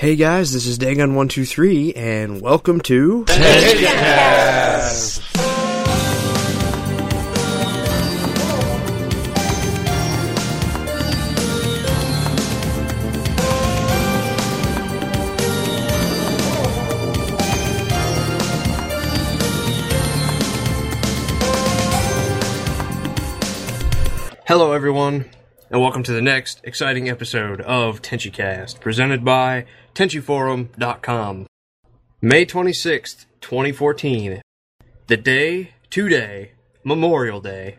Hey guys, this is Dagon123, and welcome to. Hello, everyone, and welcome to the next exciting episode of TenchiCast, presented by TenchiForum.com. May 26th, 2014, the day, today, Memorial Day.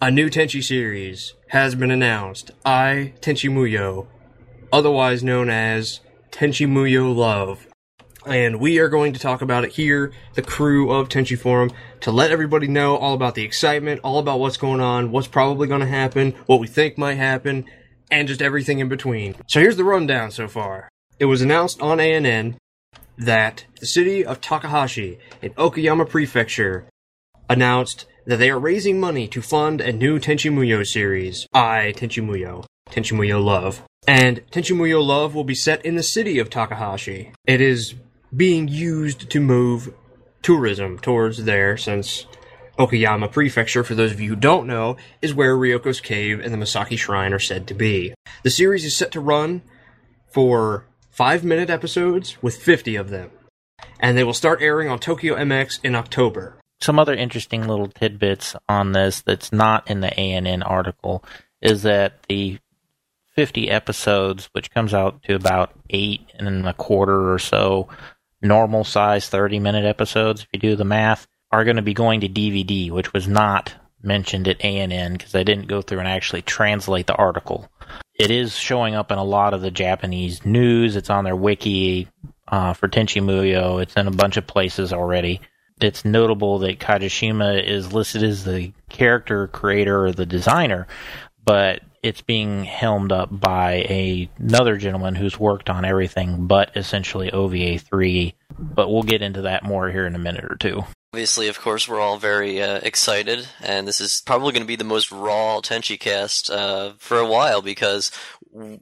A new Tenchi series has been announced. I, Tenchi Muyo, otherwise known as Tenchi Muyo Love. And we are going to talk about it here, the crew of Tenchi Forum, to let everybody know all about the excitement, all about what's going on, what's probably going to happen, what we think might happen, and just everything in between. So here's the rundown so far. It was announced on ANN that the city of Takahashi in Okayama Prefecture announced that they are raising money to fund a new Tenchi Muyo series. I, Tenchi Muyo. Tenchi Muyo Love. And Tenchi Muyo Love will be set in the city of Takahashi. It is being used to move tourism towards there since Okayama Prefecture, for those of you who don't know, is where Ryoko's Cave and the Masaki Shrine are said to be. The series is set to run for five minute episodes with 50 of them, and they will start airing on Tokyo MX in October. some other interesting little tidbits on this that's not in the ANN article is that the 50 episodes, which comes out to about eight and a quarter or so normal size 30 minute episodes, if you do the math, are going to be going to DVD, which was not mentioned at ANN because I didn't go through and actually translate the article. It is showing up in a lot of the Japanese news. It's on their wiki uh, for Tenchi Muyo. It's in a bunch of places already it's notable that Kajishima is listed as the character creator or the designer, but it's being helmed up by a, another gentleman who's worked on everything but essentially OVA 3. But we'll get into that more here in a minute or two. Obviously, of course, we're all very uh, excited, and this is probably going to be the most raw Tenchi cast uh, for a while because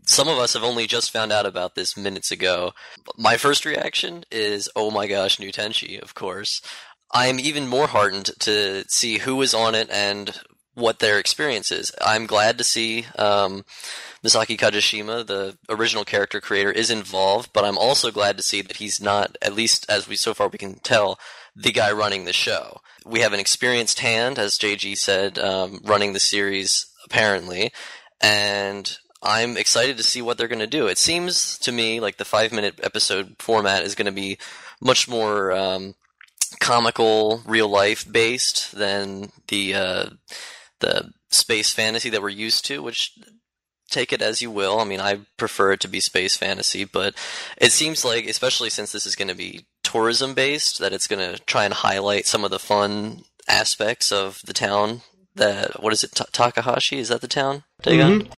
some of us have only just found out about this minutes ago. My first reaction is, oh my gosh, new Tenchi, of course. I am even more heartened to see who is on it and what their experience is. I'm glad to see um, Masaki Kajishima, the original character creator, is involved, but I'm also glad to see that he's not, at least as we so far we can tell, the guy running the show. We have an experienced hand, as JG said, um, running the series apparently, and I'm excited to see what they're going to do. It seems to me like the five minute episode format is going to be much more um, comical, real life based than the uh, the space fantasy that we're used to, which take it as you will. I mean, I prefer it to be space fantasy, but it seems like, especially since this is going to be tourism based, that it's going to try and highlight some of the fun aspects of the town. That what is it? Ta- Takahashi is that the town? Mhm.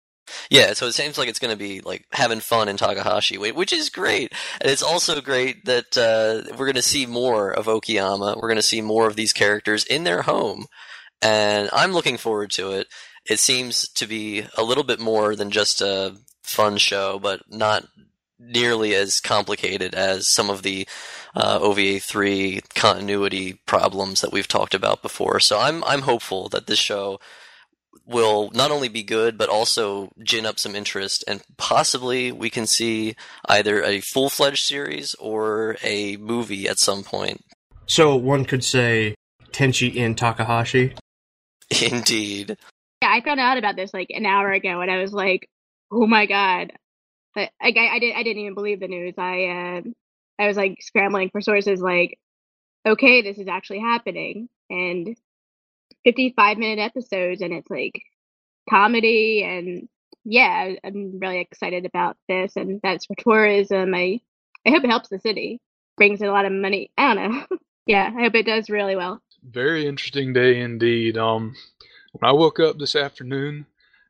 Yeah, so it seems like it's going to be like having fun in Takahashi, which is great. And it's also great that uh, we're going to see more of Okayama. We're going to see more of these characters in their home, and I'm looking forward to it. It seems to be a little bit more than just a fun show, but not nearly as complicated as some of the uh, OVA three continuity problems that we've talked about before. So I'm I'm hopeful that this show will not only be good but also gin up some interest and possibly we can see either a full-fledged series or a movie at some point So one could say Tenchi in Takahashi. indeed Yeah, I found out about this like an hour ago, and I was like, "Oh my god!" But like, I, I didn't, I didn't even believe the news. I, uh, I was like scrambling for sources, like, "Okay, this is actually happening," and fifty-five minute episodes, and it's like comedy, and yeah, I'm really excited about this, and that's for tourism. I, I hope it helps the city, brings in a lot of money. I don't know. yeah, I hope it does really well. Very interesting day indeed. Um, when I woke up this afternoon,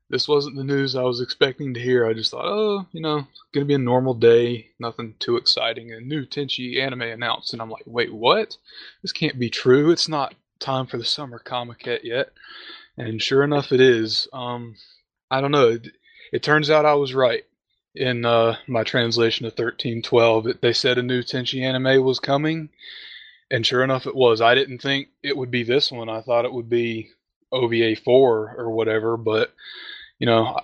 this wasn't the news I was expecting to hear. I just thought, oh, you know, gonna be a normal day, nothing too exciting. A new Tenchi anime announced, and I'm like, wait, what? This can't be true. It's not time for the summer comic yet. And sure enough, it is. Um, I don't know. It, it turns out I was right. in uh, my translation of 1312. It, they said a new Tenchi anime was coming, and sure enough, it was. I didn't think it would be this one. I thought it would be OVA 4 or whatever, but, you know,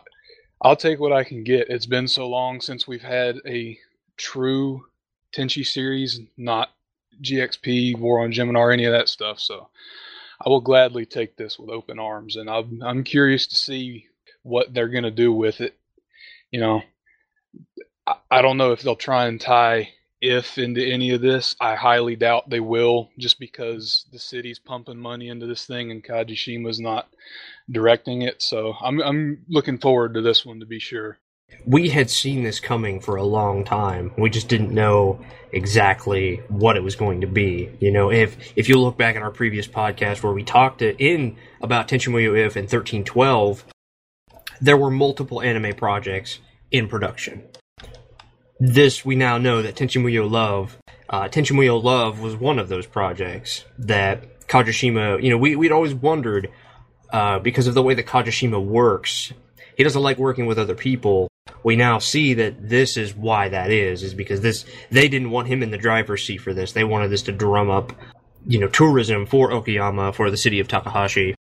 I'll take what I can get. It's been so long since we've had a true Tenchi series, not GXP, War on Geminar, any of that stuff. So I will gladly take this with open arms, and I'm I'm curious to see what they're going to do with it. You know, I, I don't know if they'll try and tie if into any of this. I highly doubt they will, just because the city's pumping money into this thing and Kajishima's not directing it. So I'm I'm looking forward to this one to be sure we had seen this coming for a long time. We just didn't know exactly what it was going to be. You know, if if you look back at our previous podcast where we talked in about Tenchi Muyo If and 1312, there were multiple anime projects in production. This we now know that Tenchi Muyo Love, uh, Tenchi Muyo Love was one of those projects that Kajishima, you know, we, we'd always wondered, uh, because of the way that Kajishima works, he doesn't like working with other people we now see that this is why that is, is because this they didn't want him in the driver's seat for this. They wanted this to drum up, you know, tourism for Okayama, for the city of Takahashi.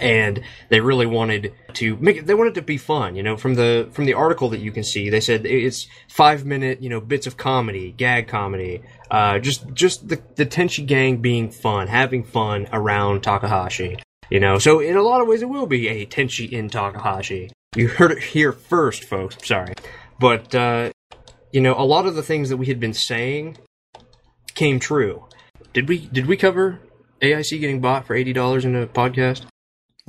And they really wanted to make it. They wanted to be fun, you know. From the from the article that you can see, they said it's five minute, you know, bits of comedy, gag comedy, uh, just just the the Tenchi gang being fun, having fun around Takahashi. You know, so in a lot of ways, it will be a Tenchi in Takahashi. You heard it here first, folks. Sorry. But, uh, you know, a lot of the things that we had been saying came true. Did we did we cover AIC getting bought for eighty dollars in a podcast?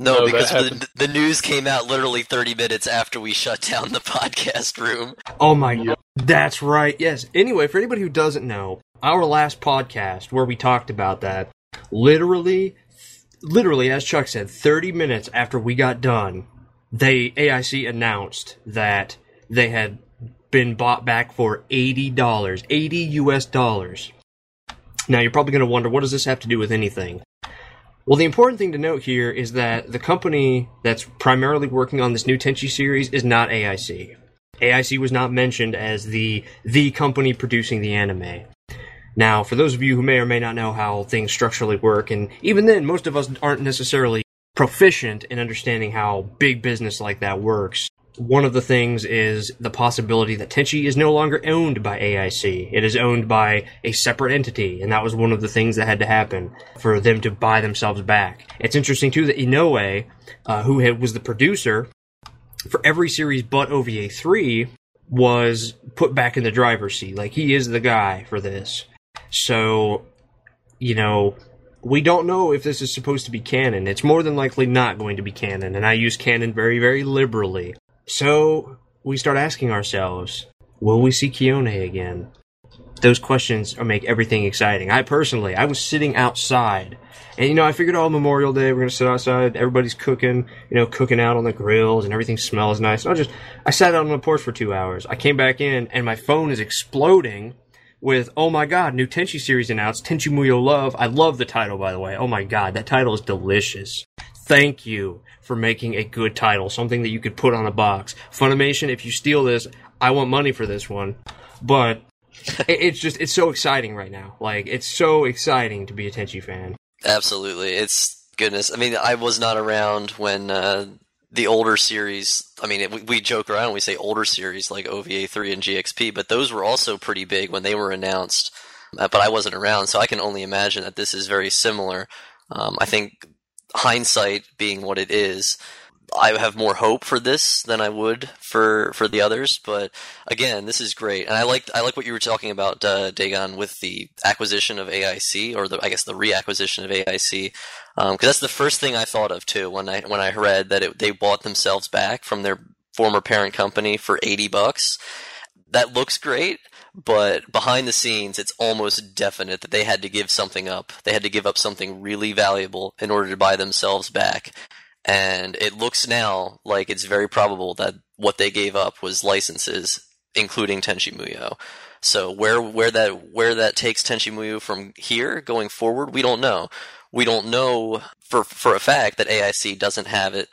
No, no because the, the, news came out literally 30 minutes after we shut down the podcast room. Oh my god. That's right. Yes. Anyway, for anybody who doesn't know, our last podcast where we talked about that, literally literally as Chuck said, 30 minutes after we got done, they AIC announced that they had been bought back for eighty dollars, eighty US dollars. Now you're probably going to wonder what does this have to do with anything? Well, the important thing to note here is that the company that's primarily working on this new Tenchi series is not AIC. AIC was not mentioned as the the company producing the anime. Now, for those of you who may or may not know how things structurally work, and even then, most of us aren't necessarily proficient in understanding how big business like that works. One of the things is the possibility that Tenchi is no longer owned by AIC. It is owned by a separate entity, and that was one of the things that had to happen for them to buy themselves back. It's interesting too that Inoue, uh, who had, was the producer for every series but OVA 3, was put back in the driver's seat. Like he is the guy for this. So, you know, we don't know if this is supposed to be canon. It's more than likely not going to be canon, and I use canon very, very liberally. So we start asking ourselves, will we see Kiyone again? Those questions make everything exciting. I personally, I was sitting outside, and you know, I figured, oh, Memorial Day, we're gonna sit outside. Everybody's cooking, you know, cooking out on the grills, and everything smells nice. And I just, I sat out on the porch for two hours. I came back in, and my phone is exploding with oh my god, new Tenchi series announced, Tenchi Muyo Love. I love the title by the way. Oh my god, that title is delicious. Thank you for making a good title, something that you could put on a box. Funimation, if you steal this, I want money for this one. But it's just it's so exciting right now. Like it's so exciting to be a Tenchi fan. Absolutely. It's goodness. I mean, I was not around when uh, the older series. I mean, it, we, we, joke around we say older series like OVA three and GXP, but those were also pretty big when they were announced. Uh, but I wasn't around, so I can only imagine that this is very similar. Um, I think hindsight being what it is, I have more hope for this than I would for for the others. But again, this is great, and I like I like what you were talking about, uh, Dagon, with the acquisition of AIC or the I guess the reacquisition of AIC, because um, that's the first thing I thought of too when I when I read that it, they bought themselves back from their former parent company for eighty bucks. That looks great, but behind the scenes, it's almost definite that they had to give something up. They had to give up something really valuable in order to buy themselves back and it looks now like it's very probable that what they gave up was licenses, including Tenchi Muyo. So where where that where that takes Tenchi Muyo from here going forward, we don't know. We don't know for for a fact that AIC doesn't have it.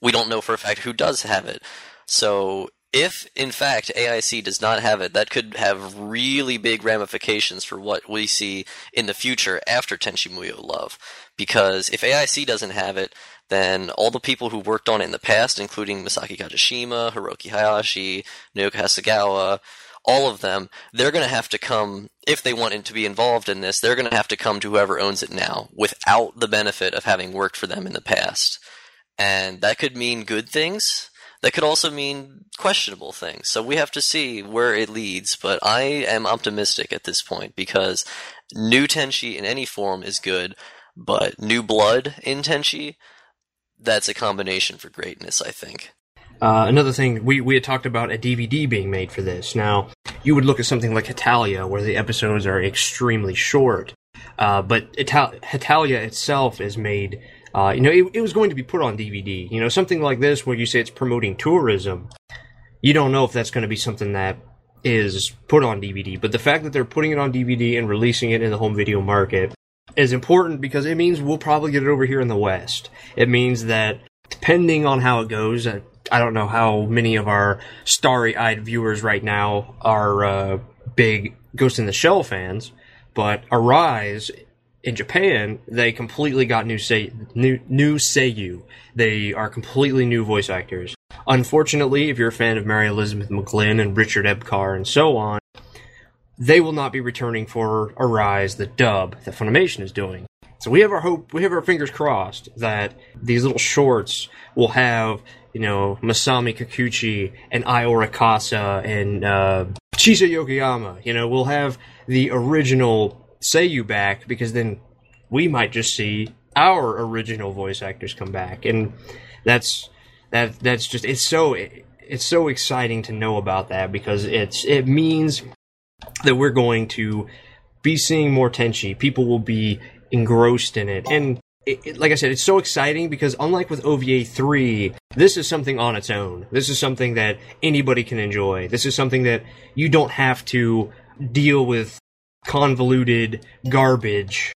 We don't know for a fact who does have it. So if in fact AIC does not have it, that could have really big ramifications for what we see in the future after Tenchi Muyo Love. Because if AIC doesn't have it, then all the people who worked on it in the past, including Masaki Kajishima, Hiroki Hayashi, Naoki Hasegawa, all of them, they're going to have to come, if they wanted to be involved in this, they're going to have to come to whoever owns it now without the benefit of having worked for them in the past. And that could mean good things. That could also mean questionable things. So we have to see where it leads. But I am optimistic at this point because new Tenchi in any form is good, but new blood in Tenchi, that's a combination for greatness, I think. Uh, another thing, we, we had talked about a DVD being made for this. Now, you would look at something like Hetalia, where the episodes are extremely short. Uh, but Ital- Hetalia itself is made, uh, you know, it, it was going to be put on DVD. You know, something like this, where you say it's promoting tourism, you don't know if that's going to be something that is put on DVD. But the fact that they're putting it on DVD and releasing it in the home video market is important because it means we'll probably get it over here in the West. It means that depending on how it goes, uh, I don't know how many of our starry-eyed viewers right now are uh, big Ghost in the Shell fans, but Arise in Japan, they completely got new say new new Seiyu. They are completely new voice actors. Unfortunately, if you're a fan of Mary Elizabeth McGlynn and Richard Epcar and so on, they will not be returning for Arise, the dub that Funimation is doing. So we have our hope, we have our fingers crossed that these little shorts will have, you know, Masami Kikuchi and Ai Orikasa and uh, Chisa Yokoyama. You know, we'll have the original Seiyu back because then we might just see our original voice actors come back, and that's that that's just it's so it's so exciting to know about that because it's it means that we're going to be seeing more Tenchi. People will be engrossed in it. And it, it, like I said, it's so exciting because unlike with OVA 3, this is something on its own. This is something that anybody can enjoy. This is something that you don't have to deal with convoluted garbage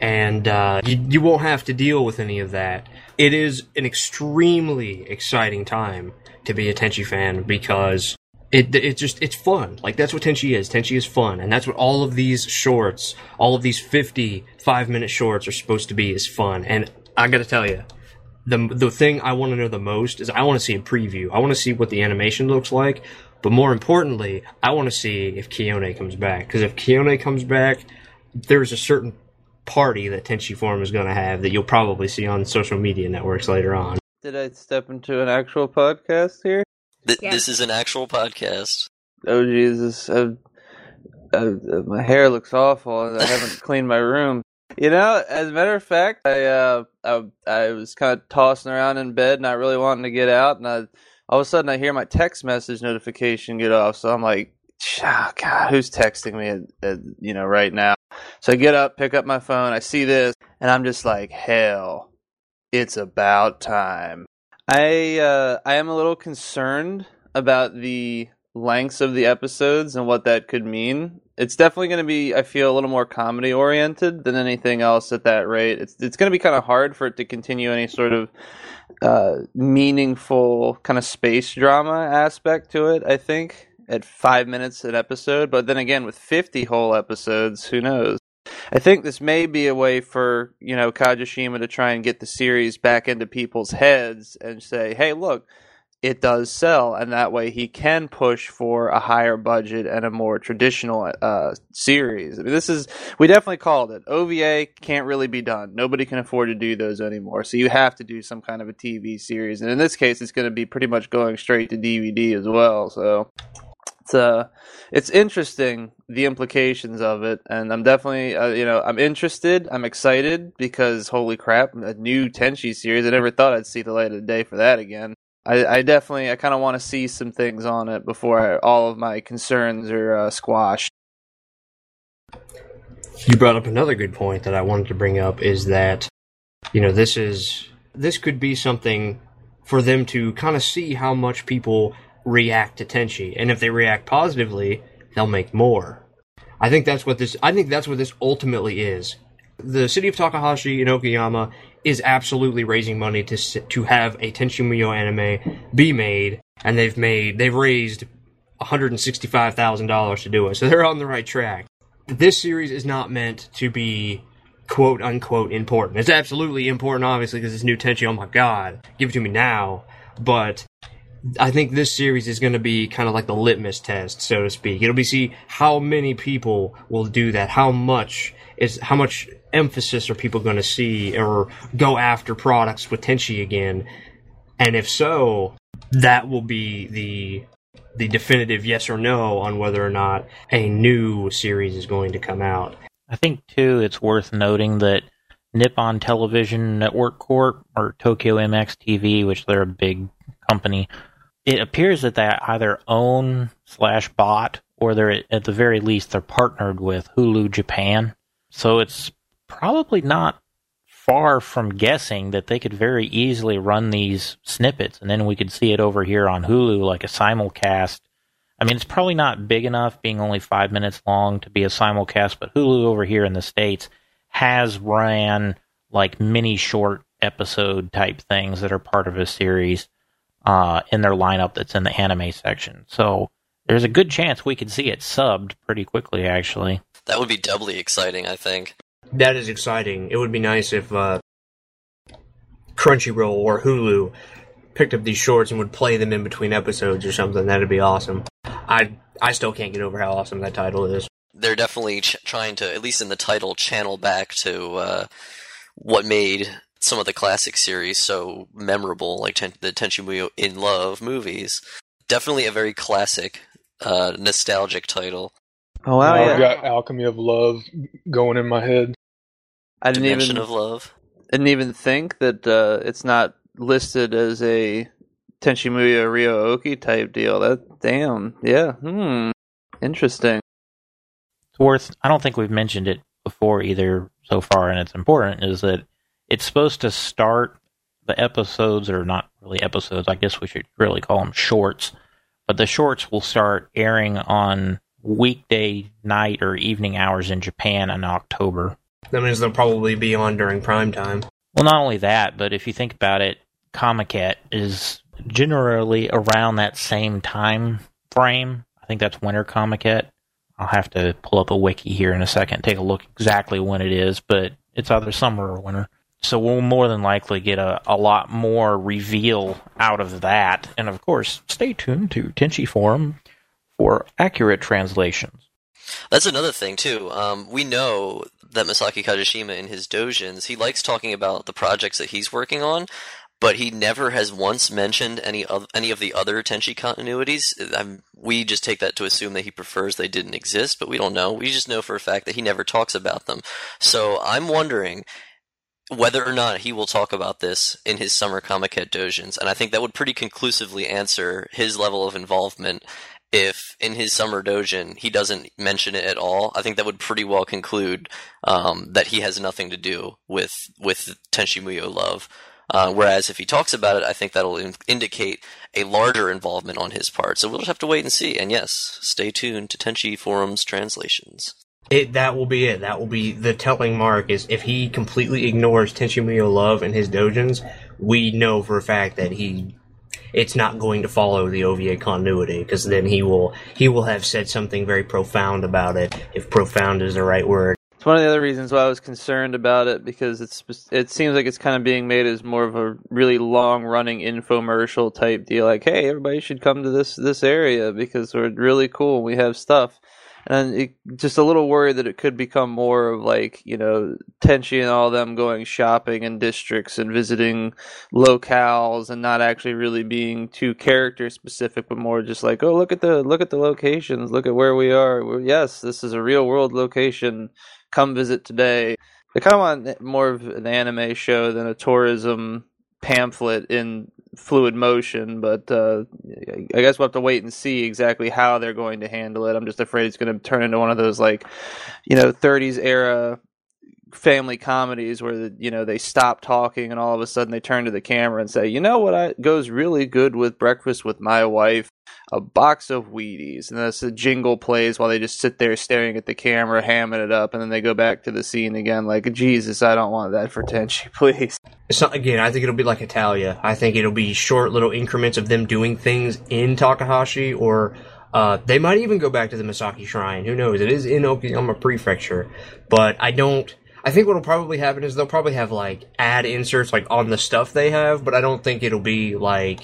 and uh, you, you won't have to deal with any of that. It is an extremely exciting time to be a Tenchi fan because it it just it's fun. Like that's what Tenchi is. Tenchi is fun, and that's what all of these shorts, all of these 55 minute shorts are supposed to be is fun. And I got to tell you, the the thing I want to know the most is I want to see a preview. I want to see what the animation looks like, but more importantly, I want to see if Kiyone comes back because if Kiyone comes back, there's a certain party that Tenchi Forum is going to have that you'll probably see on social media networks later on. Did I step into an actual podcast here? Th- Yeah. This is an actual podcast. Oh Jesus! Uh, uh, uh, my hair looks awful, and I haven't cleaned my room. You know, as a matter of fact, I uh, I, I was kind of tossing around in bed, not really wanting to get out, and I all of a sudden I hear my text message notification get off. So I'm like, oh, God, who's texting me? At, at, you know, right now. So I get up, pick up my phone, I see this, and I'm just like, hell, it's about time. I uh, I am a little concerned about the lengths of the episodes and what that could mean. It's definitely going to be, I feel, a little more comedy oriented than anything else at that rate. It's it's going to be kind of hard for it to continue any sort of uh, meaningful kind of space drama aspect to it. I think at five minutes an episode, but then again with fifty whole episodes, who knows? I think this may be a way for you know Kajishima to try and get the series back into people's heads and say, "Hey, look, it does sell," and that way he can push for a higher budget and a more traditional uh, series. I mean, this is we definitely called it. OVA can't really be done. Nobody can afford to do those anymore. So you have to do some kind of a TV series, and in this case, it's going to be pretty much going straight to DVD as well. So it's uh it's interesting the implications of it and i'm definitely uh, you know i'm interested i'm excited because holy crap a new tenchi series i never thought i'd see the light of the day for that again i, I definitely i kind of want to see some things on it before I, all of my concerns are uh, squashed You brought up another good point that I wanted to bring up is that, you know, this is this could be something for them to kind of see how much people react to Tenchi, and if they react positively, they'll make more. I think that's what this. I think that's what this ultimately is. The city of Takahashi in Okayama is absolutely raising money to to have a Tenchi Muyo anime be made, and they've made they've raised one hundred and sixty five thousand dollars to do it, so they're on the right track. This series is not meant to be quote unquote important. It's absolutely important, obviously, because it's new Tenchi. Oh my god, give it to me now! But I think this series is going to be kind of like the litmus test, so to speak. It'll be see how many people will do that. How much is how much emphasis are people going to see or go after products with Tenchi again? And if so, that will be the the definitive yes or no on whether or not a new series is going to come out. I think too it's worth noting that Nippon Television Network Corp or Tokyo MX TV, which they're a big company, it appears that they either own slash bought or they're at the very least they're partnered with Hulu Japan. So it's probably not far from guessing that they could very easily run these snippets and then we could see it over here on Hulu like a simulcast. I mean, it's probably not big enough, being only five minutes long, to be a simulcast, but Hulu over here in the States has ran like mini short episode type things that are part of a series uh, in their lineup that's in the anime section. So there's a good chance we could see it subbed pretty quickly, actually. That would be doubly exciting, I think. That is exciting. It would be nice if uh, Crunchyroll or Hulu picked up these shorts and would play them in between episodes or something. That'd be awesome. I I still can't get over how awesome that title is. They're definitely ch- trying to, at least in the title, channel back to uh, what made some of the classic series so memorable, like ten- the Tenchi Muyo in Love movies. Definitely a very classic, uh, nostalgic title. Oh wow, yeah. I've got Alchemy of Love going in my head. I didn't Dimension even of Love. didn't even think that uh, it's not listed as a Tenchi Muyo Ryo Oki type deal. That damn, yeah, hmm, interesting. It's worth. I don't think we've mentioned it before either so far, and it's important. Is that it's supposed to start the episodes, or not really episodes. I guess we should really call them shorts. But the shorts will start airing on weekday night or evening hours in Japan in October. That means they'll probably be on during prime time. Well, not only that, but if you think about it, Comiket is generally around that same time frame. I think that's winter Comiket. I'll have to pull up a wiki here in a second, take a look exactly when it is, but it's either summer or winter. So we'll more than likely get a, a lot more reveal out of that. And of course, stay tuned to Tenchi Forum for accurate translations. That's another thing too. Um, we know that Masaki Kajishima in his dojins, he likes talking about the projects that he's working on, but he never has once mentioned any of any of the other Tenchi continuities. I'm, we just take that to assume that he prefers they didn't exist, but we don't know. We just know for a fact that he never talks about them. So I'm wondering whether or not he will talk about this in his summer Comiket dojins, and I think that would pretty conclusively answer his level of involvement if in his summer dojin he doesn't mention it at all, I think that would pretty well conclude um, that he has nothing to do with with Tenchi Muyo Love. Uh, whereas if he talks about it, I think that'll in- indicate a larger involvement on his part. So we'll just have to wait and see. And yes, stay tuned to Tenchi Forum's translations. It that will be it. That will be the telling mark. Is if he completely ignores Tenchi Muyo Love and his dojins, we know for a fact that he it's not going to follow the OVA continuity because then he will he will have said something very profound about it. If profound is the right word. It's one of the other reasons why I was concerned about it because it's it seems like it's kind of being made as more of a really long running infomercial type deal. Like, hey, everybody should come to this this area because we're really cool. We have stuff, and it, just a little worried that it could become more of like you know Tenchi and all them going shopping in districts and visiting locales and not actually really being too character specific, but more just like, oh, look at the look at the locations, look at where we are. Well, yes, this is a real world location come visit today. I kind of want more of an anime show than a tourism pamphlet in fluid motion, but uh, I guess we'll have to wait and see exactly how they're going to handle it. I'm just afraid it's going to turn into one of those like, you know, 30s era family comedies where the, you know they stop talking and all of a sudden they turn to the camera and say, "You know what I, goes really good with breakfast with my wife? A box of Wheaties." And that's the jingle plays while they just sit there staring at the camera, hamming it up, and then they go back to the scene again. Like Jesus, I don't want that for Tenchi, please. Not, again, I think it'll be like Italia. I think it'll be short little increments of them doing things in Takahashi, or uh, they might even go back to the Masaki Shrine. Who knows? It is in Okayama Prefecture, but I don't. I think what'll probably happen is they'll probably have like ad inserts like on the stuff they have, but I don't think it'll be like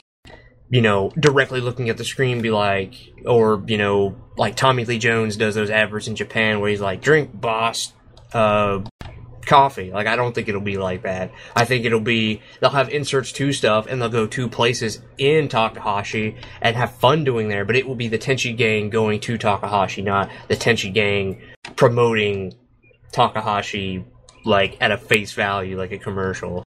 you know directly looking at the screen be like or you know like Tommy Lee Jones does those adverts in Japan where he's like drink boss uh coffee. Like I don't think it'll be like that. I think it'll be they'll have inserts to stuff and they'll go to places in Takahashi and have fun doing there, but it will be the Tenchi gang going to Takahashi, not the Tenchi gang promoting Takahashi like at a face value like a commercial.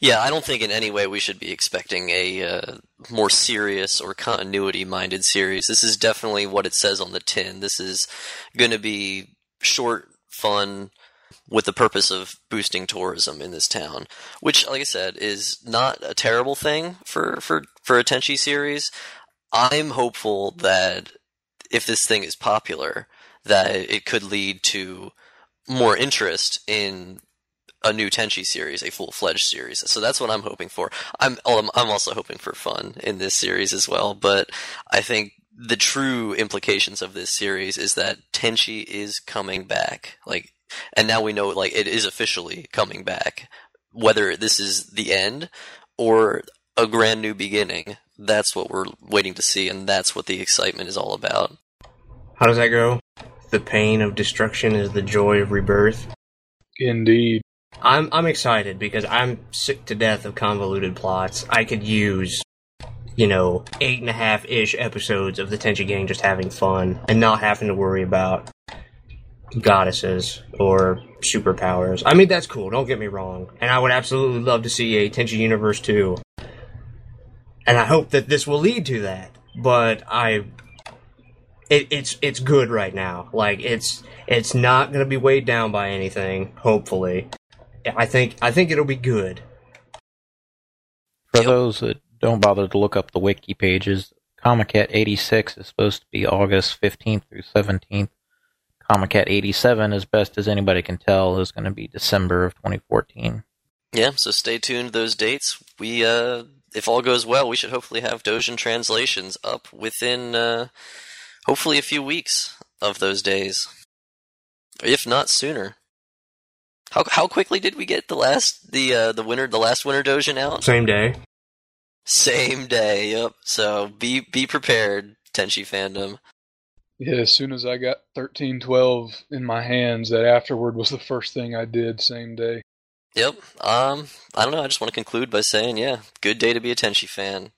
Yeah, I don't think in any way we should be expecting a uh, more serious or continuity minded series. This is definitely what it says on the tin. This is going to be short, fun, with the purpose of boosting tourism in this town, which, like I said, is not a terrible thing for for for a Tenchi series. I'm hopeful that if this thing is popular, that it could lead to more interest in a new Tenchi series, a full fledged series. So that's what I'm hoping for. I'm I'm also hoping for fun in this series as well. But I think the true implications of this series is that Tenchi is coming back. Like, and now we know like it is officially coming back. Whether this is the end or a grand new beginning, that's what we're waiting to see, and that's what the excitement is all about. How does that go? The pain of destruction is the joy of rebirth. Indeed. I'm I'm excited because I'm sick to death of convoluted plots. I could use, you know, eight and a half ish episodes of the Tenchi Gang just having fun and not having to worry about goddesses or superpowers. I mean, that's cool. Don't get me wrong, and I would absolutely love to see a Tenchi Universe two, and I hope that this will lead to that. But I, it, it's it's good right now. Like it's it's not going to be weighed down by anything. Hopefully, I think I think it'll be good. For Yep. those that don't bother to look up the wiki pages, Comiket 86 is supposed to be August 15th through 17th. Comiket 87, as best as anybody can tell, is going to be December of 2014. Yeah, so stay tuned to those dates. We, uh, if all goes well, we should hopefully have Dojin translations up within, uh, hopefully a few weeks of those days, if not sooner. How how quickly did we get the last the uh, the winter the last winter Dojin out? Same day. Same day. Yep. So be be prepared, Tenchi fandom. Yeah, as soon as I got thirteen twelve in my hands, that afterward was the first thing I did same day. Yep. Um, I don't know. I just want to conclude by saying, yeah, good day to be a Tenchi fan.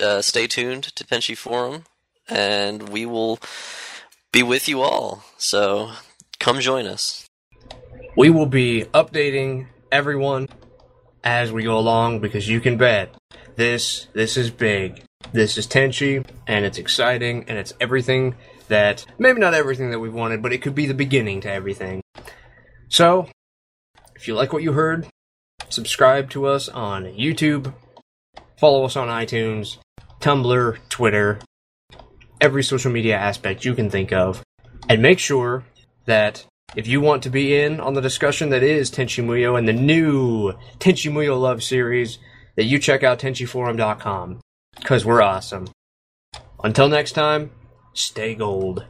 Uh, stay tuned to Tenchi Forum, and we will be with you all. So come join us. We will be updating everyone as we go along because you can bet this this is big. This is Tenchi and it's exciting and it's everything that maybe not everything that we wanted, but it could be the beginning to everything. So, if you like what you heard, subscribe to us on YouTube, follow us on iTunes, Tumblr, Twitter, every social media aspect you can think of, and make sure that if you want to be in on the discussion that is Tenchi Muyo and the new Tenchi Muyo Love series, that you check out tenchiforum.com because we're awesome. Until next time, stay gold.